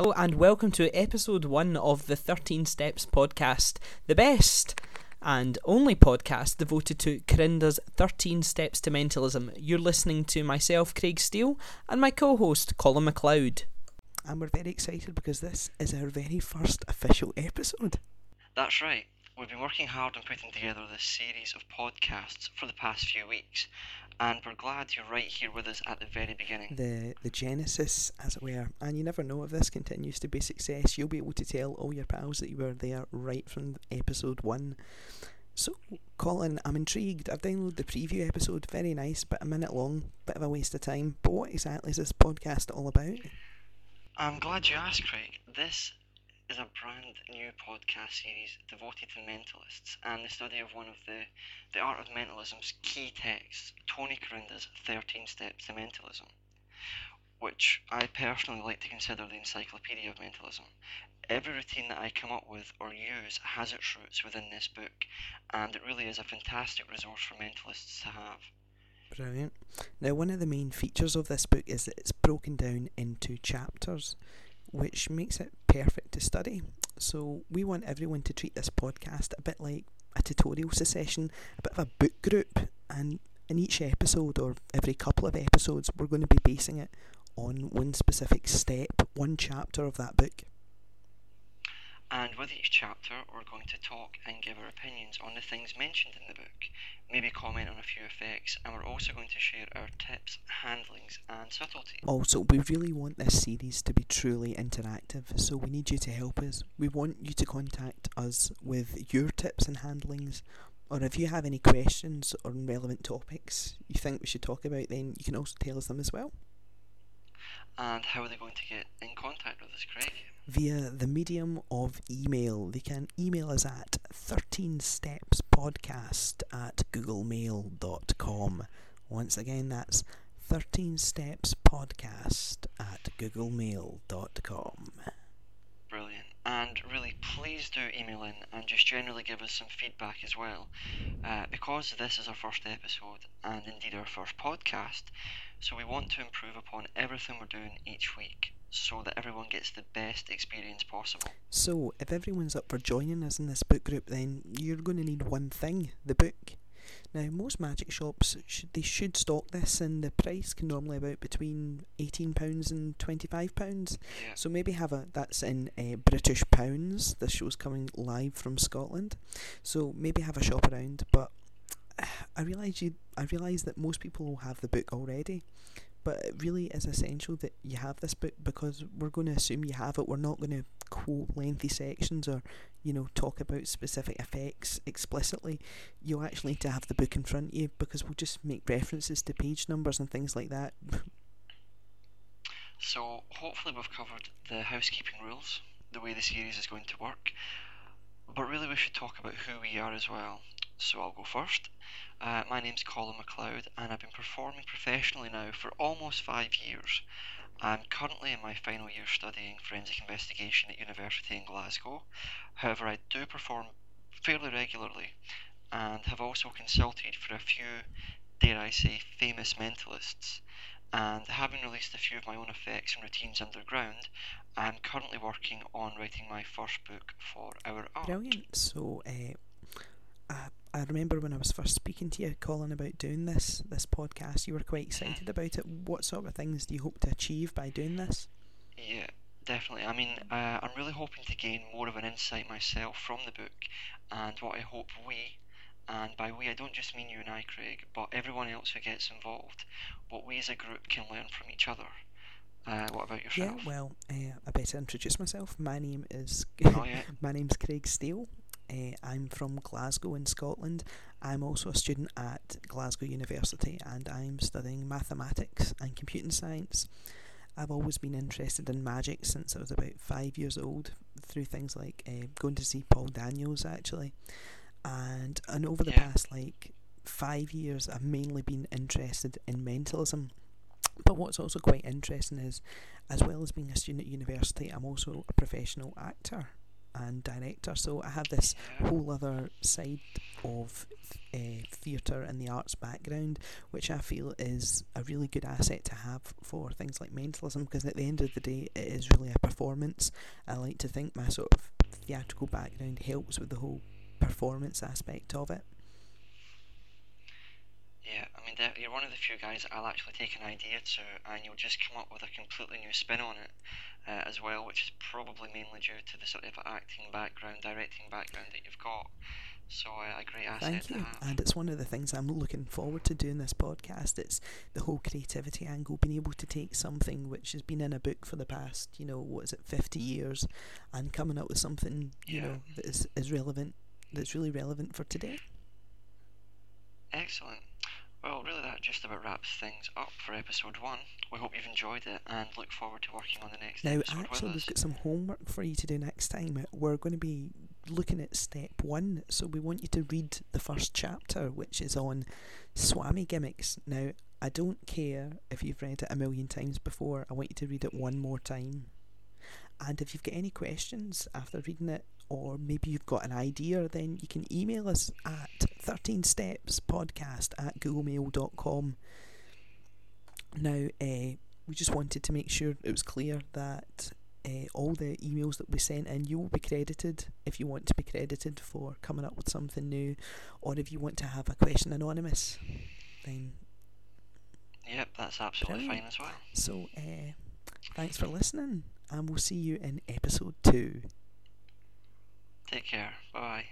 Hello and welcome to episode one of the 13 Steps podcast, the best and only podcast devoted to Corinda's 13 Steps to Mentalism. You're listening to myself, Craig Steele, and my co host, Colin McLeod. And we're very excited because this is our very first official episode. That's right. We've been working hard on putting together this series of podcasts for the past few weeks, and we're glad you're right here with us at the very beginning. The the genesis, as it were. And you never know if this continues to be a success. You'll be able to tell all your pals that you were there right from episode one. So, Colin, I'm intrigued. I've downloaded the preview episode, very nice, but a minute long, bit of a waste of time. But what exactly is this podcast all about? I'm glad you asked, Craig. This is a brand new podcast series devoted to mentalists and the study of one of the, the art of mentalism's key texts, Tony Corinda's 13 Steps to Mentalism, which I personally like to consider the encyclopedia of mentalism. Every routine that I come up with or use has its roots within this book, and it really is a fantastic resource for mentalists to have. Brilliant. Now, one of the main features of this book is that it's broken down into chapters which makes it perfect to study. So we want everyone to treat this podcast a bit like a tutorial session, a bit of a book group, and in each episode or every couple of episodes, we're going to be basing it on one specific step, one chapter of that book. And with each chapter, we're going to talk and give our opinions on the things mentioned in the book, maybe comment on a few effects, and we're also going to share our tips, handlings, and subtleties. Also, we really want this series to be truly interactive, so we need you to help us. We want you to contact us with your tips and handlings, or if you have any questions on relevant topics you think we should talk about, then you can also tell us them as well. And how are they going to get in contact with us, Craig? Via the medium of email. They can email us at 13stepspodcast at googlemail.com. Once again, that's 13stepspodcast at googlemail.com. Brilliant. And really, please do email in and just generally give us some feedback as well. Uh, because this is our first episode and indeed our first podcast, so we want to improve upon everything we're doing each week so that everyone gets the best experience possible. So, if everyone's up for joining us in this book group, then you're going to need one thing the book. Now, most magic shops should, they should stock this, and the price can normally about between eighteen pounds and twenty five pounds. Yeah. So maybe have a that's in uh, British pounds. This show's coming live from Scotland, so maybe have a shop around. But I realise you, I realise that most people will have the book already but it really is essential that you have this book because we're going to assume you have it. We're not going to quote lengthy sections or, you know, talk about specific effects explicitly. You actually need to have the book in front of you because we'll just make references to page numbers and things like that. So, hopefully, we've covered the housekeeping rules, the way the series is going to work, but really, we should talk about who we are as well. So, I'll go first. Uh, my name's Colin McLeod, and I've been performing professionally now for almost five years. I'm currently in my final year studying forensic investigation at University in Glasgow. However, I do perform fairly regularly and have also consulted for a few, dare I say, famous mentalists. And having released a few of my own effects and routines underground, I'm currently working on writing my first book for our art. Brilliant. So, uh, I, I remember when I was first speaking to you, Colin, about doing this this podcast. You were quite excited about it. What sort of things do you hope to achieve by doing this? Yeah, definitely. I mean, uh, I'm really hoping to gain more of an insight myself from the book, and what I hope we, and by we I don't just mean you and I, Craig, but everyone else who gets involved, what we as a group can learn from each other. Uh, what about yourself? Yeah, well, uh, I better introduce myself. My name is Oh, yeah. my name's Craig Steele. Uh, I'm from Glasgow in Scotland. I'm also a student at Glasgow University and I'm studying mathematics and computing science. I've always been interested in magic since I was about five years old, through things like uh, going to see Paul Daniels actually, and and over the Yeah. past like five years, I've mainly been interested in mentalism. But what's also quite interesting is, as well as being a student at university, I'm also a professional actor. And director. So I have this whole other side of uh, theatre and the arts background, which I feel is a really good asset to have for things like mentalism. Because at the end of the day, it is really a performance. I like to think my sort of theatrical background helps with the whole performance aspect of it. Yeah, I mean, that- you're one of the few guys that I'll actually take an idea to, and you'll just come up with a completely new spin on it uh, as well, which is probably mainly due to the sort of acting background, directing background that you've got. So, uh, a great asset Thank you. And it's one of the things I'm looking forward to doing this podcast. It's the whole creativity angle, being able to take something which has been in a book for the past, you know, what is it, 50 years, and coming up with something, you Yeah. know, that is, is relevant, that's really relevant for today. Excellent. Well, really, that just about wraps things up for episode one. We hope you've enjoyed it and look forward to working on the next Now, episode actually, with we've got some homework for you to do next time. We're going to be looking at step one, so we want you to read the first chapter, which is on Swami gimmicks. Now, I don't care if you've read it a million times before, I want you to read it one more time. And if you've got any questions after reading it, or maybe you've got an idea, then you can email us at 13stepspodcast at googlemail.com. Now, uh, we just wanted to make sure it was clear that uh, all the emails that we sent in, you will be credited if you want to be credited for coming up with something new, or if you want to have a question anonymous. Then, Yep, that's absolutely Brilliant. fine as well. so uh, thanks for listening, and we'll see you in episode two. Take care. Bye.